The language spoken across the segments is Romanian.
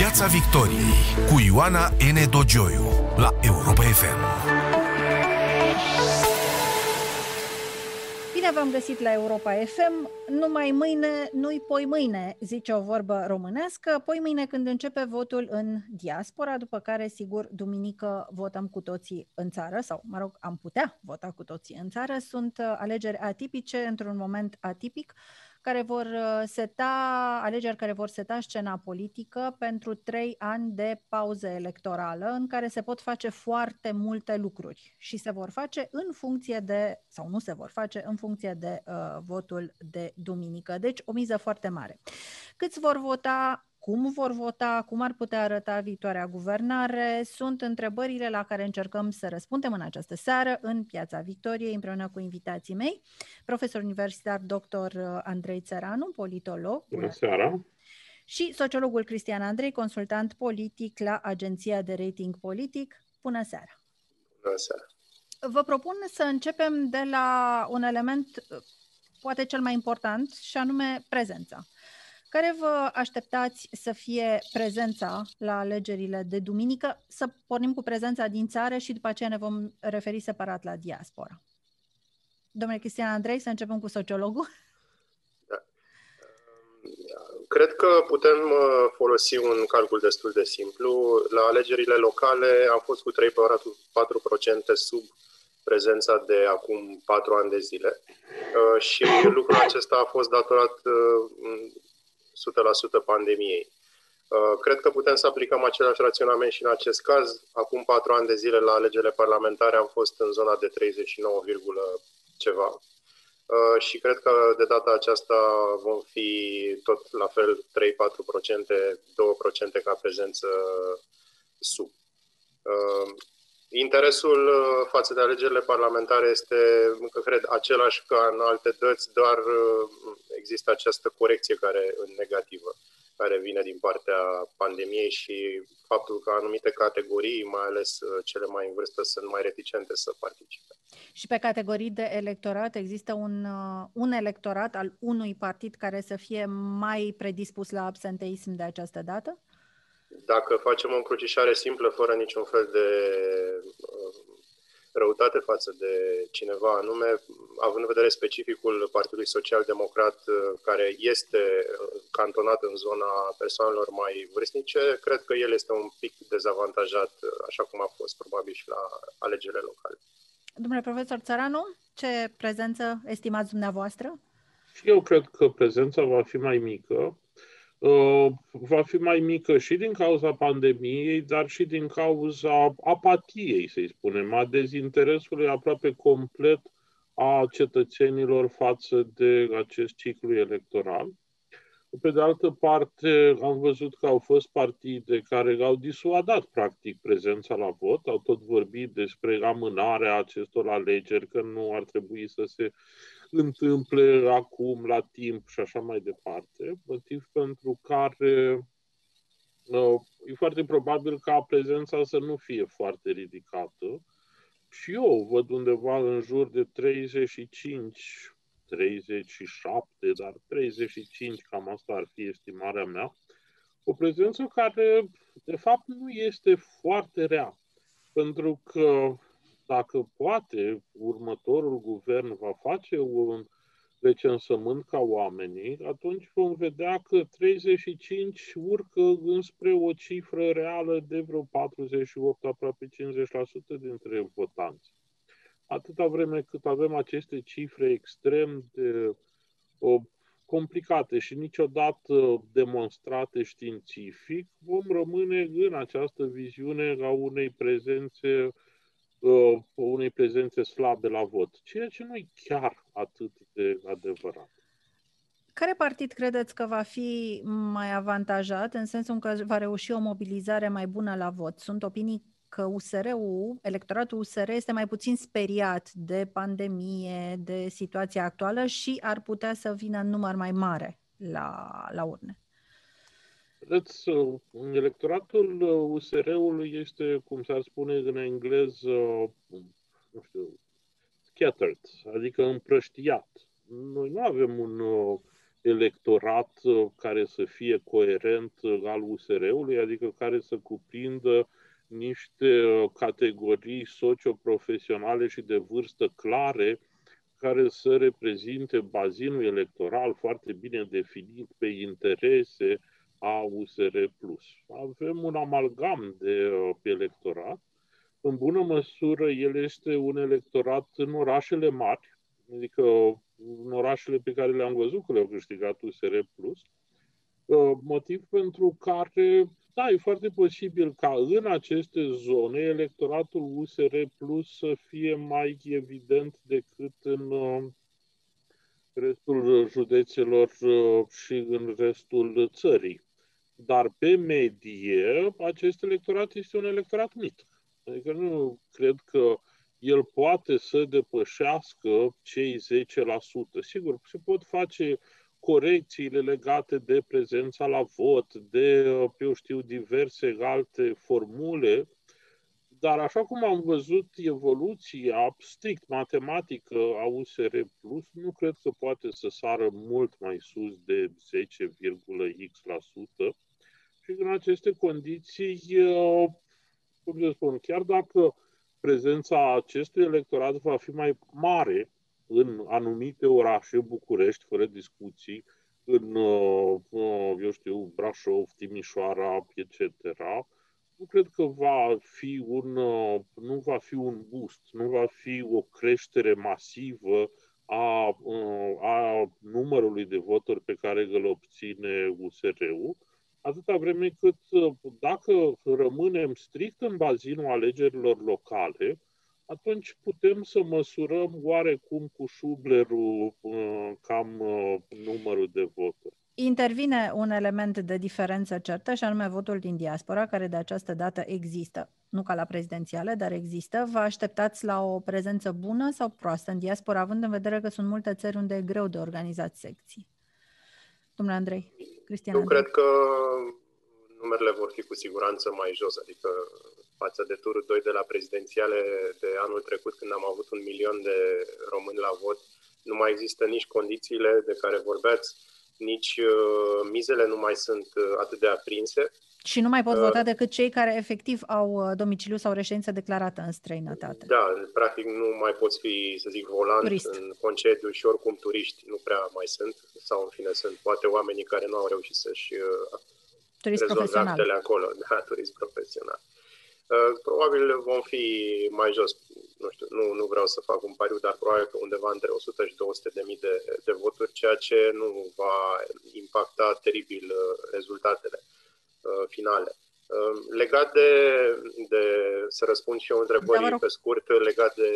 Piața Victoriei cu Ioana N. Dogioiu la Europa FM. Bine v-am găsit la Europa FM. Numai mâine, nu-i poi mâine, zice o vorbă românească. Poi mâine când începe votul în diaspora, după care, sigur, duminică votăm cu toții în țară, sau, mă rog, am putea vota cu toții în țară. Sunt uh, alegeri atipice, într-un moment atipic care vor uh, seta, alegeri care vor seta scena politică pentru trei ani de pauză electorală în care se pot face foarte multe lucruri și se vor face în funcție de, sau nu se vor face, în funcție de uh, votul de duminică. Deci o miză foarte mare. Câți vor vota cum vor vota, cum ar putea arăta viitoarea guvernare, sunt întrebările la care încercăm să răspundem în această seară în Piața Victoriei împreună cu invitații mei, profesor universitar dr. Andrei Țăranu, politolog. Bună seara! Și sociologul Cristian Andrei, consultant politic la Agenția de Rating Politic. Bună seara! Bună seara! Vă propun să începem de la un element poate cel mai important și anume prezența. Care vă așteptați să fie prezența la alegerile de duminică? Să pornim cu prezența din țară și după aceea ne vom referi separat la diaspora. Domnule Cristian Andrei, să începem cu sociologul. Da. Cred că putem uh, folosi un calcul destul de simplu. La alegerile locale am fost cu 3-4% sub prezența de acum 4 ani de zile uh, și lucrul acesta a fost datorat uh, 100% pandemiei. Uh, cred că putem să aplicăm același raționament și în acest caz. Acum patru ani de zile la alegerile parlamentare am fost în zona de 39, ceva. Uh, și cred că de data aceasta vom fi tot la fel 3-4%, 2% ca prezență sub. Uh, interesul față de alegerile parlamentare este, cred, același ca în alte dăți, doar există această corecție care în negativă care vine din partea pandemiei și faptul că anumite categorii, mai ales uh, cele mai în vârstă, sunt mai reticente să participe. Și pe categorii de electorat există un, uh, un electorat al unui partid care să fie mai predispus la absenteism de această dată? Dacă facem o încrucișare simplă, fără niciun fel de uh, răutate față de cineva anume, având în vedere specificul Partidului Social Democrat, uh, care este uh, cantonat în zona persoanelor mai vârstnice, cred că el este un pic dezavantajat, uh, așa cum a fost probabil și la alegerile locale. Domnule profesor Țăranu, ce prezență estimați dumneavoastră? Și eu cred că prezența va fi mai mică. Uh, va fi mai mică și din cauza pandemiei, dar și din cauza apatiei, să-i spunem, a dezinteresului aproape complet a cetățenilor față de acest ciclu electoral. Pe de altă parte, am văzut că au fost partide care au disuadat, practic, prezența la vot, au tot vorbit despre amânarea acestor alegeri, că nu ar trebui să se întâmple acum, la timp și așa mai departe, motiv pentru care uh, e foarte probabil ca prezența să nu fie foarte ridicată. Și eu văd undeva în jur de 35, 37, dar 35, cam asta ar fi estimarea mea, o prezență care, de fapt, nu este foarte rea. Pentru că dacă poate următorul guvern va face un recensământ ca oamenii, atunci vom vedea că 35 urcă înspre o cifră reală de vreo 48, aproape 50% dintre votanți. Atâta vreme cât avem aceste cifre extrem de o, complicate și niciodată demonstrate științific, vom rămâne în această viziune a unei prezențe uh, unei prezențe slabe la vot, ceea ce nu e chiar atât de adevărat. Care partid credeți că va fi mai avantajat în sensul că va reuși o mobilizare mai bună la vot? Sunt opinii că USR-ul, electoratul USR este mai puțin speriat de pandemie, de situația actuală și ar putea să vină în număr mai mare la, la urne. Vedeți, electoratul USR-ului este, cum s-ar spune în engleză, nu știu, scattered, adică împrăștiat. Noi nu avem un uh, electorat care să fie coerent al USR-ului, adică care să cuprindă niște categorii socioprofesionale și de vârstă clare care să reprezinte bazinul electoral foarte bine definit pe interese a USR+. Avem un amalgam de electorat. În bună măsură, el este un electorat în orașele mari, adică în orașele pe care le-am văzut că le-au câștigat USR+, motiv pentru care da, e foarte posibil ca în aceste zone electoratul USR Plus să fie mai evident decât în uh, restul județelor uh, și în restul țării. Dar pe medie, acest electorat este un electorat mic. Adică nu cred că el poate să depășească cei 10%. Sigur, se pot face corecțiile legate de prezența la vot, de, eu știu, diverse alte formule, dar așa cum am văzut evoluția strict matematică a USR+, nu cred că poate să sară mult mai sus de 10,x%. Și în aceste condiții, cum să spun, chiar dacă prezența acestui electorat va fi mai mare în anumite orașe, București, fără discuții, în, uh, uh, eu știu, Brașov, Timișoara, etc., nu cred că va fi un, uh, nu va fi un boost, nu va fi o creștere masivă a, a numărului de voturi pe care îl obține USR-ul, atâta vreme cât dacă rămânem strict în bazinul alegerilor locale, atunci putem să măsurăm oarecum cu șublerul uh, cam uh, numărul de voturi. Intervine un element de diferență certă și anume votul din diaspora, care de această dată există. Nu ca la prezidențiale, dar există. Vă așteptați la o prezență bună sau proastă în diaspora, având în vedere că sunt multe țări unde e greu de organizat secții? Domnule Andrei, Cristian Eu Andrei. cred că numerele vor fi cu siguranță mai jos, adică față de turul 2 de la prezidențiale de anul trecut, când am avut un milion de români la vot, nu mai există nici condițiile de care vorbeați, nici uh, mizele nu mai sunt uh, atât de aprinse. Și nu mai pot uh, vota decât cei care efectiv au uh, domiciliu sau reședință declarată în străinătate. Da, practic nu mai poți fi, să zic, volant Turist. în concediu și oricum turiști nu prea mai sunt, sau în fine sunt poate oamenii care nu au reușit să-și uh, turist profesional. acolo, da, turist profesional. Uh, probabil vom fi mai jos. Nu știu, nu, nu vreau să fac un pariu, dar probabil că undeva între 100 și 200 de mii de, de voturi, ceea ce nu va impacta teribil uh, rezultatele uh, finale. Legat de, de, să răspund și eu întrebării da, pe scurt, legat de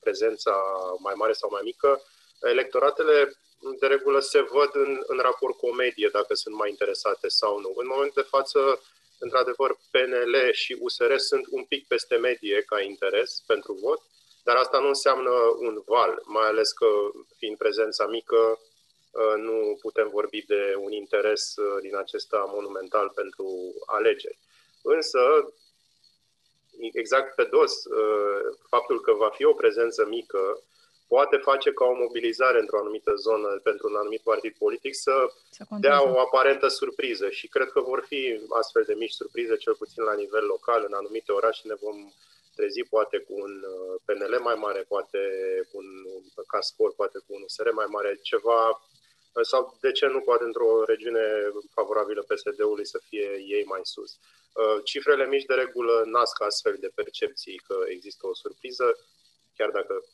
prezența mai mare sau mai mică, electoratele de regulă se văd în, în raport cu o medie, dacă sunt mai interesate sau nu. În momentul de față, într-adevăr, PNL și USR sunt un pic peste medie ca interes pentru vot, dar asta nu înseamnă un val, mai ales că, fiind prezența mică, ă, nu putem vorbi de un interes ă, din acesta monumental pentru alegeri. Însă, exact pe dos, ă, faptul că va fi o prezență mică poate face ca o mobilizare într-o anumită zonă pentru un anumit partid politic să dea o aparentă surpriză și cred că vor fi astfel de mici surprize, cel puțin la nivel local, în anumite orașe. Ne vom trezi poate cu un uh, PNL mai mare, poate cu un Caspor, poate cu un USR mai mare, ceva uh, sau de ce nu poate într-o regiune favorabilă PSD-ului să fie ei mai sus. Uh, cifrele mici de regulă nasc astfel de percepții că există o surpriză, chiar dacă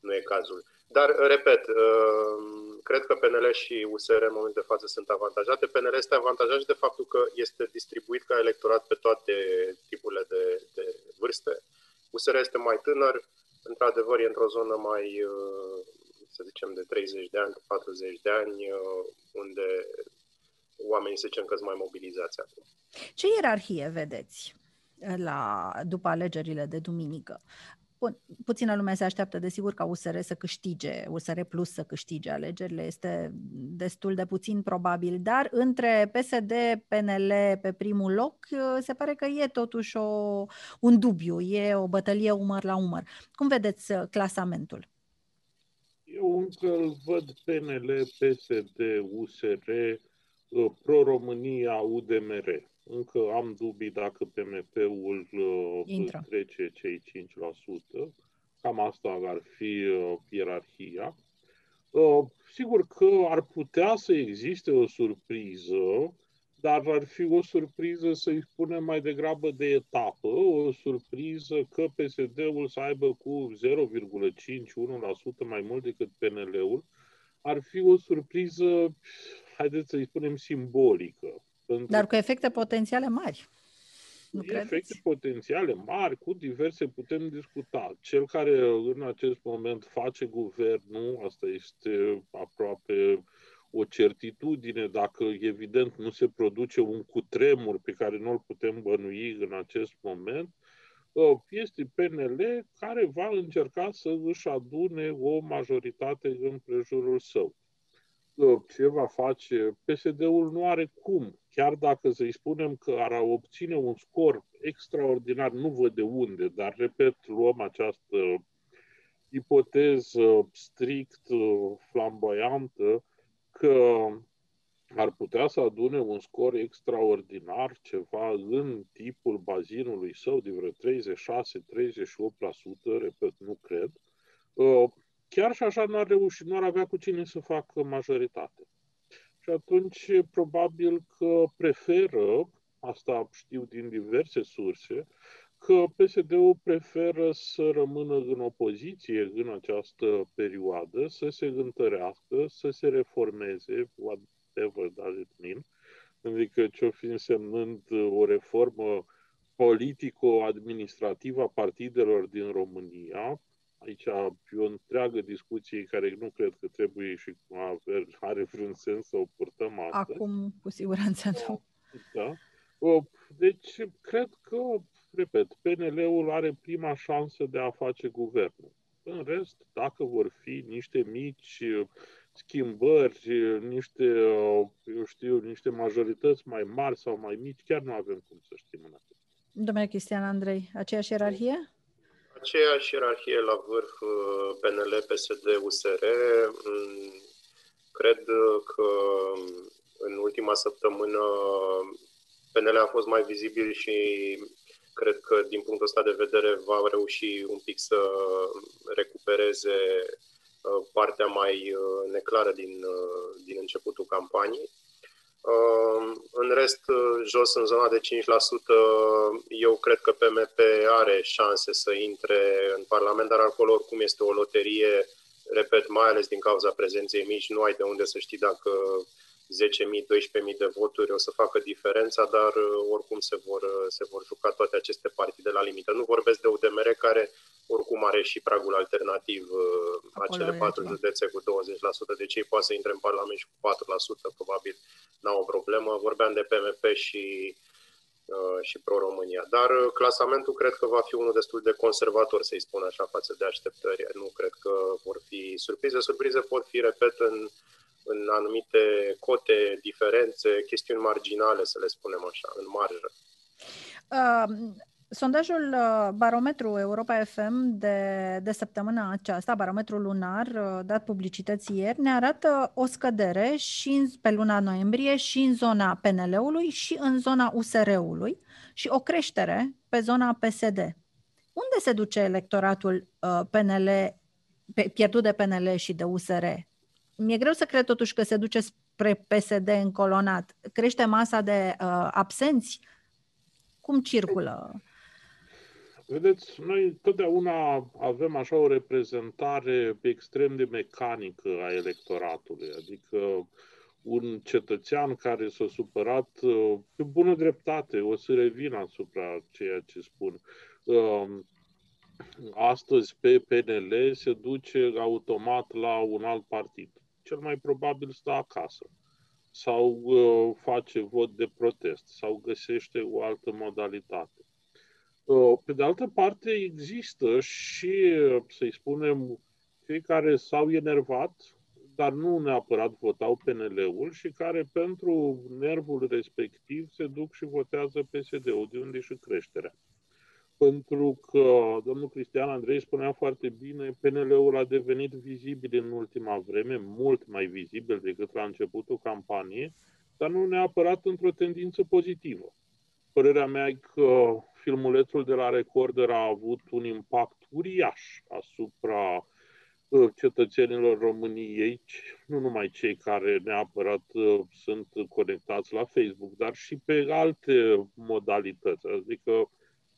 nu e cazul. Dar, repet, uh, cred că PNL și USR în momentul de față sunt avantajate. PNL este avantajat și de faptul că este distribuit ca electorat pe toate tipurile de, de vârste. USR este mai tânăr, într-adevăr e într-o zonă mai, uh, să zicem, de 30 de ani, 40 de ani, uh, unde oamenii se zicem că sunt mai mobilizați acum. Ce ierarhie vedeți la, după alegerile de duminică? Bun, puțină lume se așteaptă, desigur, ca USR să câștige, USR Plus să câștige alegerile. Este destul de puțin probabil, dar între PSD, PNL pe primul loc, se pare că e totuși o, un dubiu, e o bătălie umăr la umăr. Cum vedeți uh, clasamentul? Eu Eu încă îl văd PNL, PSD, USR, uh, Pro-România, UDMR. Încă am dubii dacă PMP-ul uh, Intră. trece cei 5%. Cam asta ar fi ierarhia. Sigur că ar putea să existe o surpriză dar ar fi o surpriză să-i spunem mai degrabă de etapă, o surpriză că PSD-ul să aibă cu 0,5-1% mai mult decât PNL-ul, ar fi o surpriză, haideți să-i spunem, simbolică. Dar cu efecte potențiale mari. Nu efecte credeți? potențiale mari, cu diverse putem discuta. Cel care în acest moment face guvernul, asta este aproape o certitudine dacă evident nu se produce un cutremur pe care nu-l putem bănui în acest moment, ă, este PNL care va încerca să își adune o majoritate în prejurul său. Ă, ce va face? PSD-ul nu are cum. Chiar dacă să-i spunem că ar obține un scor extraordinar, nu văd de unde, dar, repet, luăm această ipoteză strict ă, flamboyantă, că ar putea să adune un scor extraordinar, ceva în tipul bazinului său de vreo 36-38%, repet, nu cred, uh, chiar și așa nu ar reuși, nu ar avea cu cine să facă majoritate. Și atunci, probabil că preferă, asta știu din diverse surse, că PSD-ul preferă să rămână în opoziție în această perioadă, să se întărească, să se reformeze, whatever does it mean, adică ce-o fi însemnând o reformă politico-administrativă a partidelor din România. Aici e o întreagă discuție care nu cred că trebuie și are vreun sens să o purtăm astăzi. Acum, cu siguranță nu. Da. Deci, cred că repet, PNL-ul are prima șansă de a face guvernul. În rest, dacă vor fi niște mici uh, schimbări, uh, niște, uh, eu știu, niște majorități mai mari sau mai mici, chiar nu avem cum să știm în atât. Domnule Cristian Andrei, aceeași ierarhie? Aceeași ierarhie la vârf PNL, PSD, USR. Mm, cred că în ultima săptămână PNL a fost mai vizibil și cred că din punctul ăsta de vedere va reuși un pic să recupereze uh, partea mai uh, neclară din, uh, din începutul campaniei. În rest, jos în zona de 5%, eu cred că PMP are șanse să intre în Parlament, dar acolo oricum este o loterie, repet, mai ales din cauza prezenței mici, nu ai de unde să știi dacă 10.000, 12.000 de voturi o să facă diferența, dar uh, oricum se vor, uh, se vor juca toate aceste partide la limită. Nu vorbesc de UDMR, care oricum are și pragul alternativ, uh, Acolo acele patru județe cu 20%, deci ei poate să intre în Parlament și cu 4%, probabil n-au o problemă. Vorbeam de PMP și și Pro-România. Dar clasamentul cred că va fi unul destul de conservator, să-i spun așa, față de așteptări. Nu cred că vor fi surprize. Surprize pot fi, repet, în în anumite cote, diferențe, chestiuni marginale, să le spunem așa, în marjă. Uh, sondajul uh, Barometru Europa FM de, de săptămâna aceasta, barometrul lunar, uh, dat publicității ieri, ne arată o scădere și în, pe luna noiembrie și în zona PNL-ului și în zona USR-ului și o creștere pe zona PSD. Unde se duce electoratul uh, PNL, pierdut de PNL și de USR? Mi-e greu să cred totuși că se duce spre PSD încolonat. Crește masa de uh, absenți? Cum circulă? Vedeți, noi totdeauna avem așa o reprezentare extrem de mecanică a electoratului, adică un cetățean care s-a supărat uh, pe bună dreptate, o să revin asupra ceea ce spun. Uh, astăzi pe PNL se duce automat la un alt partid cel mai probabil stă acasă sau uh, face vot de protest sau găsește o altă modalitate. Uh, pe de altă parte, există și, să-i spunem, cei care s-au enervat, dar nu neapărat votau PNL-ul și care pentru nervul respectiv se duc și votează PSD-ul, de unde și creșterea. Pentru că domnul Cristian Andrei spunea foarte bine, PNL-ul a devenit vizibil în ultima vreme, mult mai vizibil decât la începutul campaniei, dar nu neapărat într-o tendință pozitivă. Părerea mea e că filmulețul de la Recorder a avut un impact uriaș asupra uh, cetățenilor României, nu numai cei care neapărat uh, sunt conectați la Facebook, dar și pe alte modalități. Adică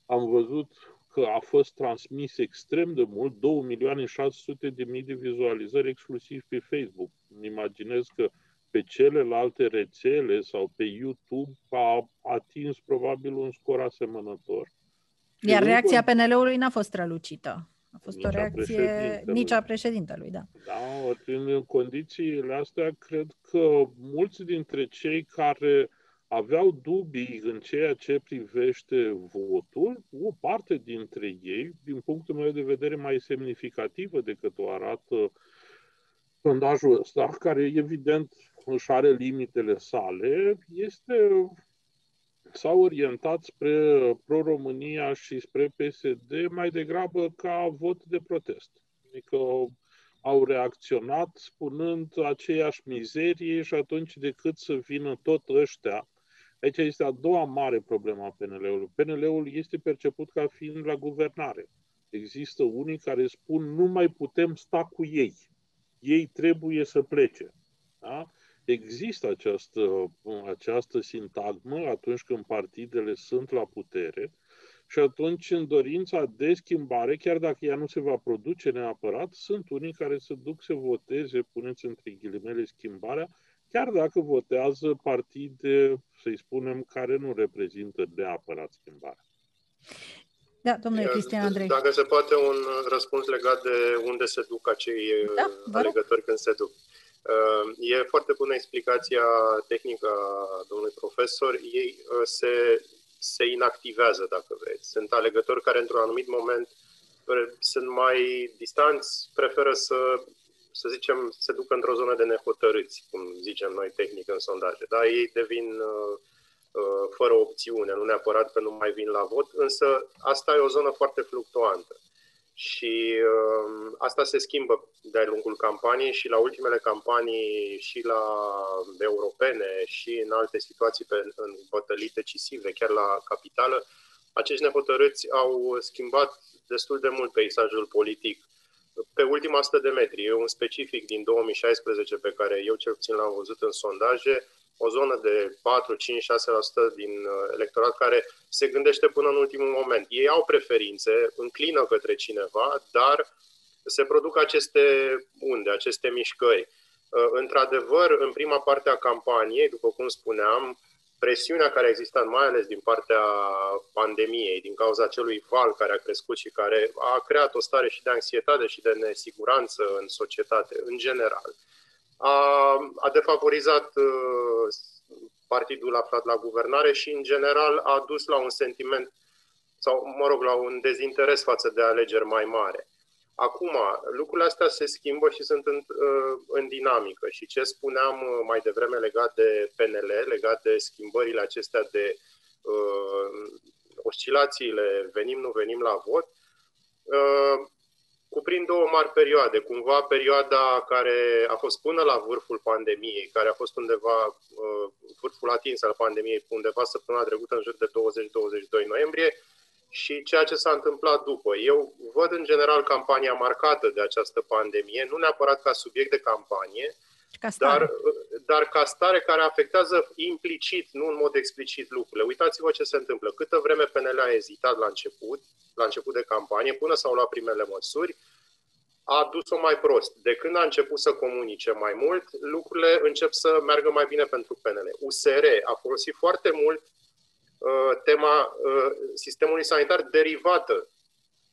am văzut că a fost transmis extrem de mult, 2 milioane 600 de mii de vizualizări exclusiv pe Facebook. Îmi imaginez că pe celelalte rețele sau pe YouTube a atins probabil un scor asemănător. Iar reacția PNL-ului n-a fost strălucită. A fost nici o reacție nici a președintelui, da. Da, în condițiile astea, cred că mulți dintre cei care aveau dubii în ceea ce privește votul, o parte dintre ei, din punctul meu de vedere mai semnificativă decât o arată sondajul ăsta, care evident își are limitele sale, este s-au orientat spre pro-România și spre PSD mai degrabă ca vot de protest. Adică au reacționat spunând aceeași mizerie și atunci decât să vină tot ăștia Aici este a doua mare problemă a PNL-ului. PNL-ul este perceput ca fiind la guvernare. Există unii care spun nu mai putem sta cu ei. Ei trebuie să plece. Da? Există această, această sintagmă atunci când partidele sunt la putere și atunci în dorința de schimbare, chiar dacă ea nu se va produce neapărat, sunt unii care se duc să voteze, puneți între ghilimele schimbarea, chiar dacă votează partide, să-i spunem, care nu reprezintă neapărat schimbarea. Da, domnule Cristian Andrei. Dacă se poate un răspuns legat de unde se duc acei da, alegători când se duc. Uh, e foarte bună explicația tehnică a domnului profesor. Ei uh, se, se inactivează, dacă vreți. Sunt alegători care, într-un anumit moment, uh, sunt mai distanți, preferă să să zicem, se ducă într-o zonă de nehotărâți, cum zicem noi tehnic în sondaje. Da? Ei devin uh, uh, fără opțiune, nu neapărat că nu mai vin la vot, însă asta e o zonă foarte fluctuantă. Și uh, asta se schimbă de-a lungul campaniei și la ultimele campanii și la europene și în alte situații pe, în bătălii decisive, chiar la capitală, acești nehotărâți au schimbat destul de mult peisajul politic pe ultima 100 de metri. E un specific din 2016 pe care eu cel puțin l-am văzut în sondaje, o zonă de 4, 5, 6% din uh, electorat care se gândește până în ultimul moment. Ei au preferințe, înclină către cineva, dar se produc aceste unde, aceste mișcări. Uh, într-adevăr, în prima parte a campaniei, după cum spuneam, presiunea care a existat, mai ales din partea pandemiei, din cauza acelui val care a crescut și care a creat o stare și de anxietate și de nesiguranță în societate, în general, a, a defavorizat uh, partidul aflat la guvernare și, în general, a dus la un sentiment sau, mă rog, la un dezinteres față de alegeri mai mare. Acum, lucrurile astea se schimbă și sunt în, uh, în dinamică și ce spuneam uh, mai devreme legat de PNL, legat de schimbările acestea de uh, oscilațiile venim, nu venim la vot, uh, cuprind două mari perioade. Cumva perioada care a fost până la vârful pandemiei, care a fost undeva, uh, vârful atins al pandemiei, undeva săptămâna trecută, în jur de 20-22 noiembrie, și ceea ce s-a întâmplat după. Eu văd în general campania marcată de această pandemie, nu neapărat ca subiect de campanie, ca dar, dar ca stare care afectează implicit, nu în mod explicit lucrurile. Uitați-vă ce se întâmplă. Câtă vreme PNL a ezitat la început, la început de campanie, până s-au luat primele măsuri, a dus-o mai prost. De când a început să comunice mai mult, lucrurile încep să meargă mai bine pentru PNL. USR a folosit foarte mult Uh, tema uh, sistemului sanitar derivată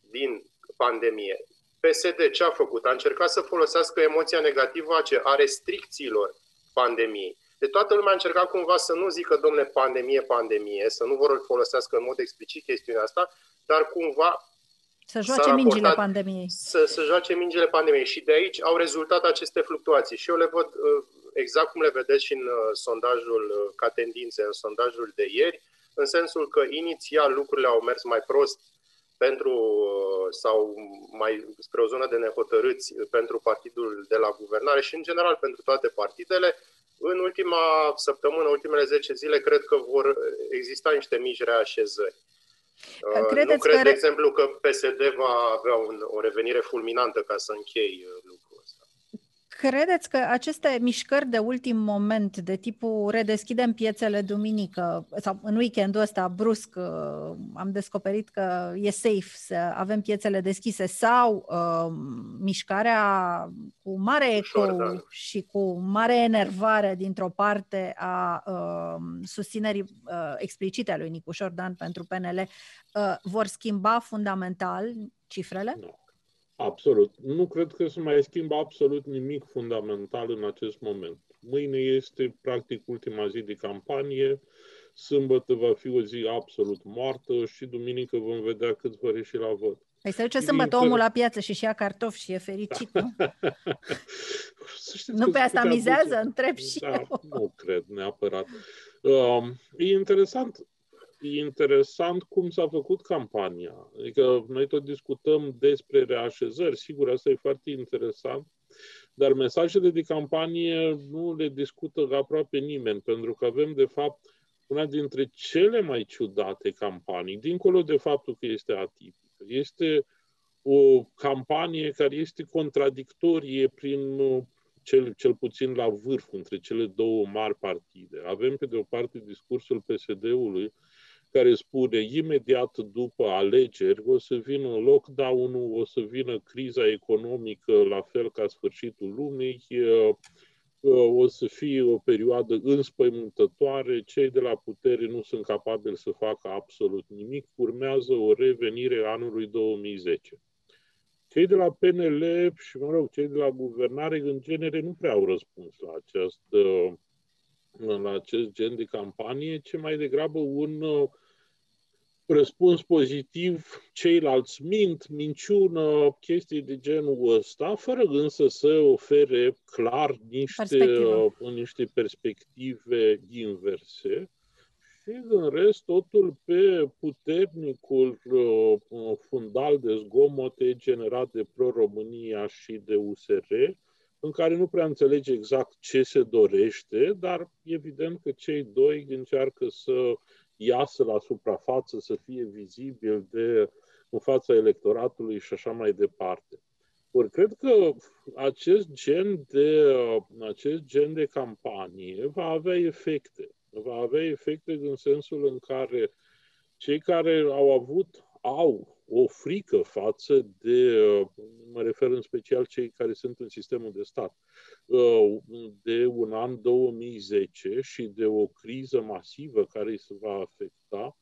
din pandemie. PSD ce a făcut? A încercat să folosească emoția negativă a restricțiilor pandemiei. De toată lumea a încercat cumva să nu zică, domne, pandemie, pandemie, să nu vor folosească în mod explicit chestiunea asta, dar cumva să joace mingile pandemiei. Să, să joace mingile pandemiei. Și de aici au rezultat aceste fluctuații. Și eu le văd uh, exact cum le vedeți și în sondajul ca tendințe, în sondajul de ieri, în sensul că inițial lucrurile au mers mai prost pentru sau mai spre o zonă de nehotărâți pentru partidul de la guvernare și în general pentru toate partidele, în ultima săptămână, ultimele 10 zile, cred că vor exista niște mici reașezări. Credeți nu cred, că... de exemplu, că PSD va avea un, o revenire fulminantă ca să închei lucrul ăsta. Credeți că aceste mișcări de ultim moment, de tipul redeschidem piețele duminică sau în weekendul ăsta, brusc, uh, am descoperit că e safe să avem piețele deschise sau uh, mișcarea cu mare eco da. și cu mare enervare dintr-o parte a uh, susținerii uh, explicite a lui Nicu Șordan pentru PNL uh, vor schimba fundamental cifrele? Nu. Absolut. Nu cred că se mai schimbă absolut nimic fundamental în acest moment. Mâine este practic ultima zi de campanie, sâmbătă va fi o zi absolut moartă și duminică vom vedea cât vor ieși la vot. Păi se duce sâmbătă omul la piață și-și ia cartofi și e fericit, nu? nu pe asta mizează? Duce. Întreb și da, eu. Nu cred neapărat. Uh, e interesant e interesant cum s-a făcut campania. Adică noi tot discutăm despre reașezări, sigur, asta e foarte interesant, dar mesajele de campanie nu le discută aproape nimeni, pentru că avem, de fapt, una dintre cele mai ciudate campanii, dincolo de faptul că este atipică. Este o campanie care este contradictorie prin cel, cel puțin la vârf între cele două mari partide. Avem, pe de o parte, discursul PSD-ului, care spune imediat după alegeri o să vină lockdown-ul, o să vină criza economică la fel ca sfârșitul lumii, o să fie o perioadă înspăimântătoare, cei de la putere nu sunt capabili să facă absolut nimic, urmează o revenire anului 2010. Cei de la PNL și, mă rog, cei de la guvernare, în genere, nu prea au răspuns la această la acest gen de campanie, ci mai degrabă un uh, răspuns pozitiv, ceilalți mint, minciună, chestii de genul ăsta, fără însă să ofere clar niște, uh, niște perspective inverse. Și în rest, totul pe puternicul uh, fundal de zgomote generat de Pro-România și de USR, în care nu prea înțelege exact ce se dorește, dar evident că cei doi încearcă să iasă la suprafață, să fie vizibil de în fața electoratului și așa mai departe. Ori cred că acest gen de, acest gen de campanie va avea efecte. Va avea efecte în sensul în care cei care au avut, au o frică față de, mă refer în special cei care sunt în sistemul de stat, de un an 2010 și de o criză masivă care îi se va afecta,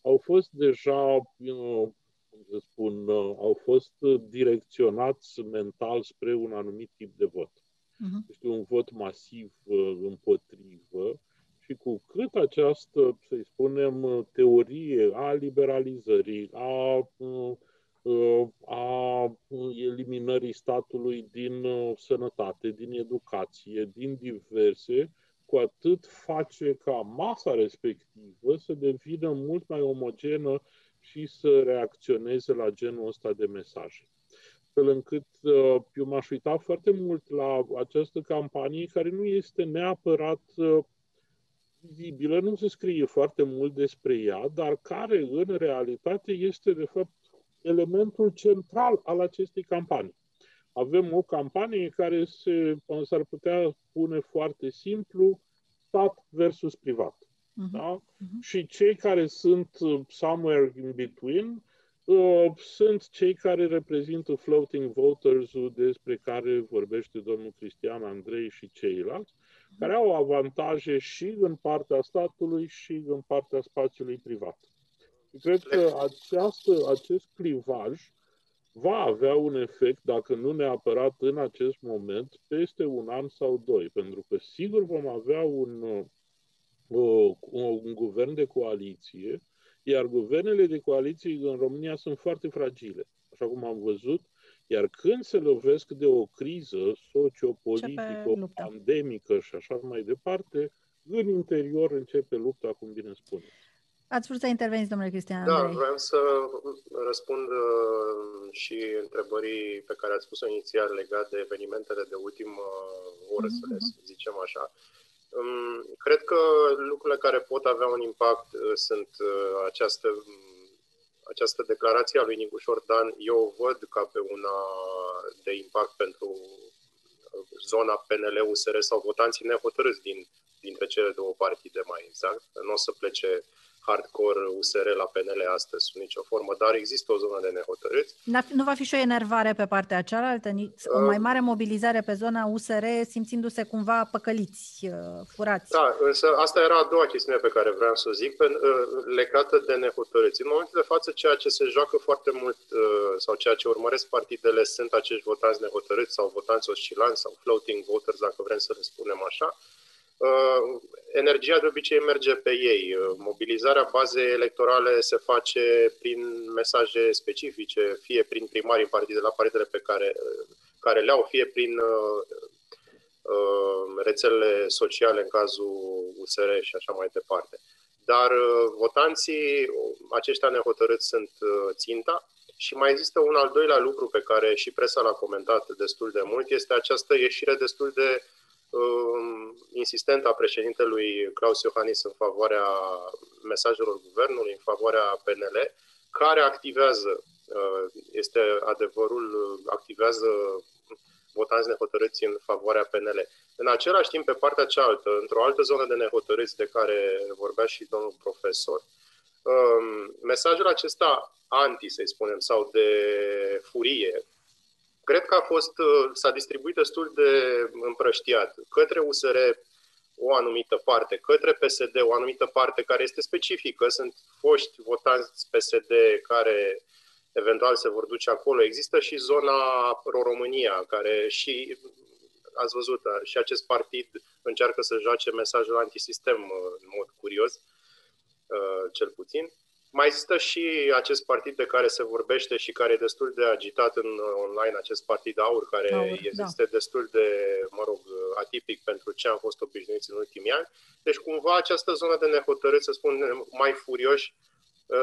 au fost deja, cum să spun, au fost direcționați mental spre un anumit tip de vot. Uh-huh. Este un vot masiv împotrivă și cu cât această, să-i spunem, teorie a liberalizării, a, a eliminării statului din sănătate, din educație, din diverse, cu atât face ca masa respectivă să devină mult mai omogenă și să reacționeze la genul ăsta de mesaje. Fel încât eu m-aș uita foarte mult la această campanie care nu este neapărat vizibilă, nu se scrie foarte mult despre ea, dar care în realitate este de fapt elementul central al acestei campanii. Avem o campanie care se, s-ar putea spune foarte simplu, stat versus privat. Uh-huh. Da? Uh-huh. Și cei care sunt somewhere in between uh, sunt cei care reprezintă floating voters despre care vorbește domnul Cristian Andrei și ceilalți, care au avantaje și în partea statului și în partea spațiului privat. Și cred că această, acest clivaj va avea un efect, dacă nu neapărat în acest moment, peste un an sau doi, pentru că sigur vom avea un, o, un guvern de coaliție, iar guvernele de coaliție în România sunt foarte fragile. Așa cum am văzut, iar când se lovesc de o criză sociopolitică, pandemică și așa mai departe, în interior începe lupta, cum bine spune. Ați vrut să interveniți, domnule Cristian Da, Andrei. vreau să răspund uh, și întrebării pe care ați spus-o inițial legat de evenimentele de ultimă oră, să le Mhm. zicem așa. Um, Cred că lucrurile care pot avea un impact uh, sunt uh, această, um, această declarație a lui Nicu Șordan. Eu o văd ca pe una de impact pentru uh, zona PNL-USR sau votanții nehotărâți din, dintre cele două partide mai exact. Nu o să plece hardcore USR la PNL astăzi sub nicio formă, dar există o zonă de nehotărâți. N-a fi- Nu va fi și o enervare pe partea cealaltă? Ni- O Uh. mai mare mobilizare pe zona USR, simțindu-se cumva păcăliți, uh, furați? Da, însă asta era a doua chestiune pe care vreau să o zic, pe, uh, legată de nehotărâți. În momentul de față, ceea ce se joacă foarte mult uh, sau ceea ce urmăresc partidele sunt acești votanți nehotărâți sau votanți oscilanți sau floating voters, dacă vrem să le spunem așa. Uh, energia de obicei merge pe ei. Uh, Mobilizarea bazei electorale se face prin mesaje specifice, fie prin primari în partide, la partidele pe care, uh, care le-au, fie prin uh, uh, rețelele sociale în cazul USR și așa mai departe. Dar uh, votanții, aceștia nehotărâți sunt uh, ținta și mai există un al doilea lucru pe care și presa l-a comentat destul de mult, este această ieșire destul de uh, insistentă a președintelui Claus Iohannis în favoarea mesajelor guvernului, în favoarea PNL, care activează, uh, este adevărul, uh, activează votanți nehotărâți în favoarea PNL. În același timp, pe partea cealaltă, într-o altă zonă de nehotărâți de care vorbea și domnul profesor, um, mesajul acesta anti, să spunem, sau de furie, cred că a fost, uh, s-a distribuit destul de împrăștiat către USR o anumită parte, către PSD o anumită parte care este specifică, sunt foști votanți PSD care eventual se vor duce acolo. Există și zona Pro-România, care și, ați văzut, și acest partid încearcă să joace mesajul antisistem în mod curios, cel puțin. Mai există și acest partid de care se vorbește și care e destul de agitat în online, acest partid AUR, care Aur, este da. destul de, mă rog, atipic pentru ce am fost obișnuiți în ultimii ani. Deci, cumva, această zonă de nehotărâți, să spun, mai furioși,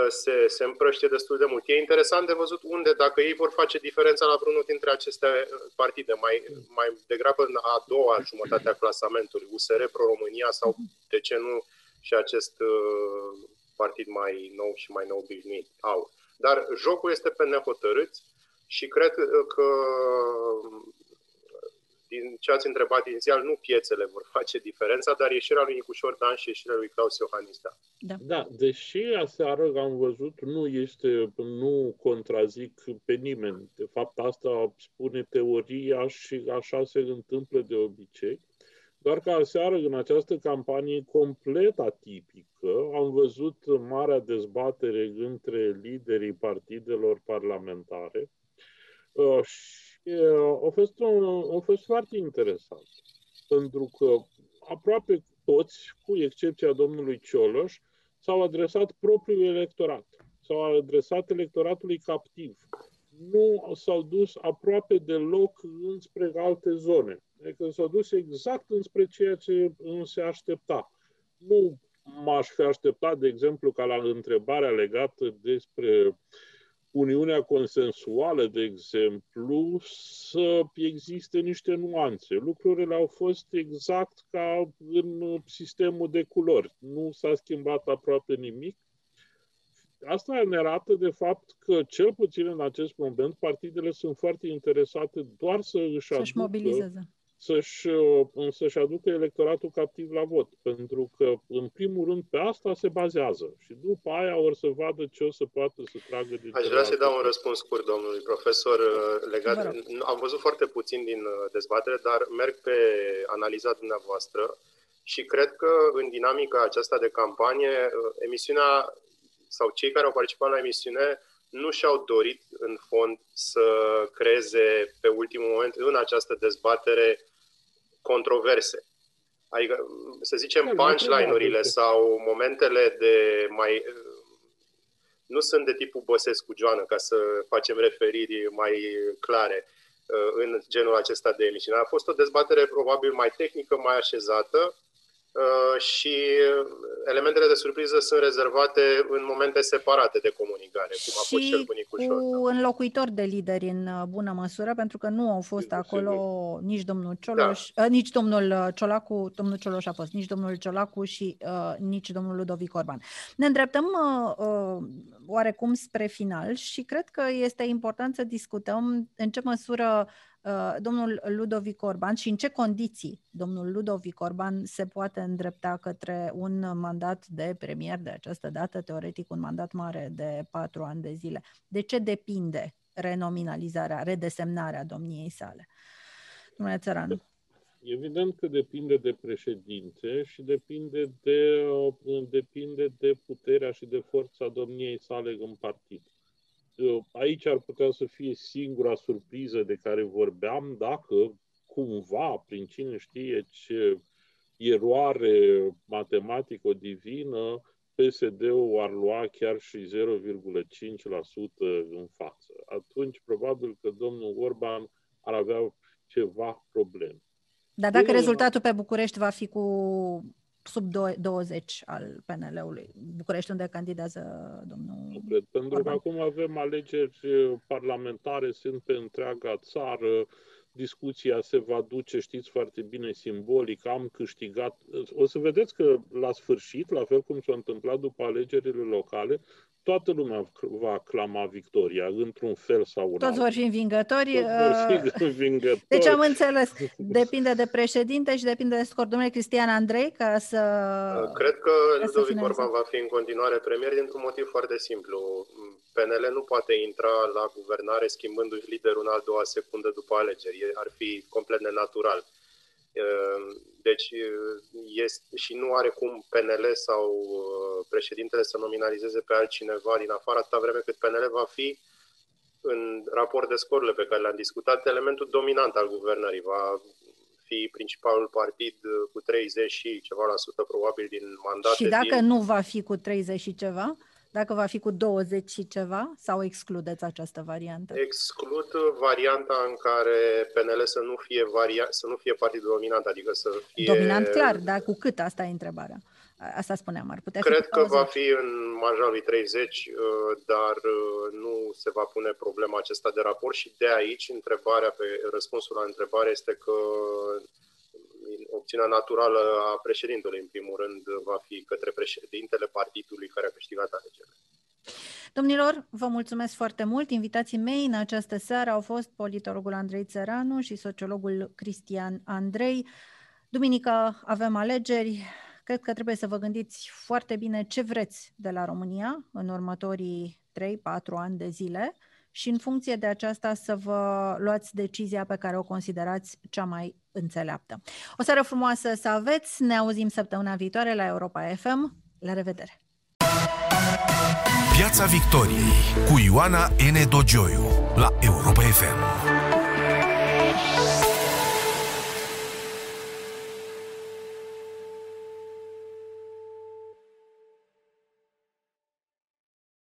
se, se împrăște destul de mult. E interesant de văzut unde, dacă ei vor face diferența la vreunul dintre aceste partide, mai, mai degrabă în a doua jumătate a clasamentului, USR Pro-România sau, de ce nu, și acest uh, partid mai nou și mai nou obișnuit, AUR. Dar jocul este pe nehotărâți și cred că din ce ați întrebat inițial, nu piețele vor face diferența, dar ieșirea lui Nicușor Dan și ieșirea lui Claus Iohannis, da. Da, da deși aseară am văzut, nu este, nu contrazic pe nimeni. De fapt, asta spune teoria și așa se întâmplă de obicei. Doar că aseară, în această campanie complet atipică, am văzut marea dezbatere între liderii partidelor parlamentare uh, și uh, a fost, un, a fost foarte interesant. Pentru că aproape toți, cu excepția domnului Cioloș, s-au adresat propriul electorat, s-au adresat electoratului captiv. Nu s-au dus aproape deloc înspre alte zone. Adică s-au dus exact înspre ceea ce se aștepta. Nu m-aș fi așteptat, de exemplu, ca la întrebarea legată despre Uniunea consensuală, de exemplu, să existe niște nuanțe. Lucrurile au fost exact ca în sistemul de culori. Nu s-a schimbat aproape nimic. Asta ne arată de fapt că, cel puțin în acest moment, partidele sunt foarte interesate doar să își să-și aducă, mobilizeze. Să-și, să-și aducă electoratul captiv la vot. Pentru că, în primul rând, pe asta se bazează. Și după aia or să vadă ce o să poată să tragă de Aș vrea să dau un răspuns scurt, domnului profesor, legat. Am văzut foarte puțin din dezbatere, dar merg pe analiza dumneavoastră și cred că în dinamica aceasta de campanie, emisiunea sau cei care au participat la emisiune nu și-au dorit în fond să creeze pe ultimul moment în această dezbatere controverse. Adică, să zicem, punchline-urile sau momentele de mai... Nu sunt de tipul Băsescu Joană, ca să facem referiri mai clare în genul acesta de emisiune. A fost o dezbatere probabil mai tehnică, mai așezată, Uh, și elementele de surpriză sunt rezervate în momente separate de comunicare, cum a fost cel cu Nicușor. cu înlocuitori de lideri în uh, bună măsură, pentru că nu au fost acolo nici domnul Cioloș, da. uh, nici domnul uh, Ciolacu, domnul Cioloș a fost, nici domnul Ciolacu și uh, nici domnul Ludovic Orban. Ne îndreptăm uh, uh, oarecum spre final și cred că este important să discutăm în ce măsură uh, Uh, domnul Ludovic Orban și în ce condiții domnul Ludovic Orban se poate îndrepta către un mandat de premier de această dată, teoretic un mandat mare de patru ani de zile. De ce depinde renominalizarea, redesemnarea domniei sale? Domnule Țăranu. Evident că depinde de președinte și depinde de, depinde de puterea și de forța domniei sale în partid aici ar putea să fie singura surpriză de care vorbeam dacă cumva, prin cine știe ce eroare matematico-divină, PSD-ul ar lua chiar și 0,5% în față. Atunci, probabil că domnul Orban ar avea ceva probleme. Dar dacă rezultatul pe București va fi cu sub 20 al PNL-ului. București unde candidează domnul Nu cred, pentru Orban. că acum avem alegeri eh, parlamentare, sunt pe întreaga țară, discuția se va duce, știți foarte bine, simbolic, am câștigat. O să vedeți că la sfârșit, la fel cum s-a întâmplat după alegerile locale, toată lumea va clama victoria, într-un fel sau altul. Toți vor fi învingători. Toți vor fi uh, învingători. Deci am înțeles. Depinde de președinte și depinde de scor. Domnule Cristian Andrei, ca să... Cred că Ludovic Orban va fi în continuare premier dintr-un motiv foarte simplu. PNL nu poate intra la guvernare schimbându-și liderul în al doua secundă după alegeri. Ar fi complet nenatural. Ehm, deci este, și nu are cum PNL sau uh, președintele să nominalizeze pe altcineva din afară atâta vreme cât PNL va fi în raport de scorurile pe care le-am discutat, elementul dominant al guvernării. Va fi principalul partid uh, cu 30 și ceva la sută probabil din mandate. Și dacă din... nu va fi cu 30 și ceva? Dacă va fi cu 20 și ceva sau excludeți această variantă? Exclud varianta în care PNL să nu fie, varia- să nu fie partidul dominant, adică să fie... Dominant clar, dar cu cât? Asta e întrebarea. Asta spuneam, ar putea Cred fi că va fi în marja lui 30, uh, dar uh, nu se va pune problema acesta de raport și de aici întrebarea pe răspunsul la întrebare este că opțiunea naturală a președintelui, în primul rând, va fi către președintele partidului care a câștigat alegerile. Domnilor, vă mulțumesc foarte mult. Invitații mei în această seară au fost politologul Andrei Țăranu și sociologul Cristian Andrei. Duminică avem alegeri. Cred că trebuie să vă gândiți foarte bine ce vreți de la România în următorii 3-4 ani de zile și în funcție de aceasta să vă luați decizia pe care o considerați cea mai înțeleaptă. O seară frumoasă să aveți, ne auzim săptămâna viitoare la Europa FM. La revedere! Piața Victoriei cu Ioana N. Dogioiu la Europa FM.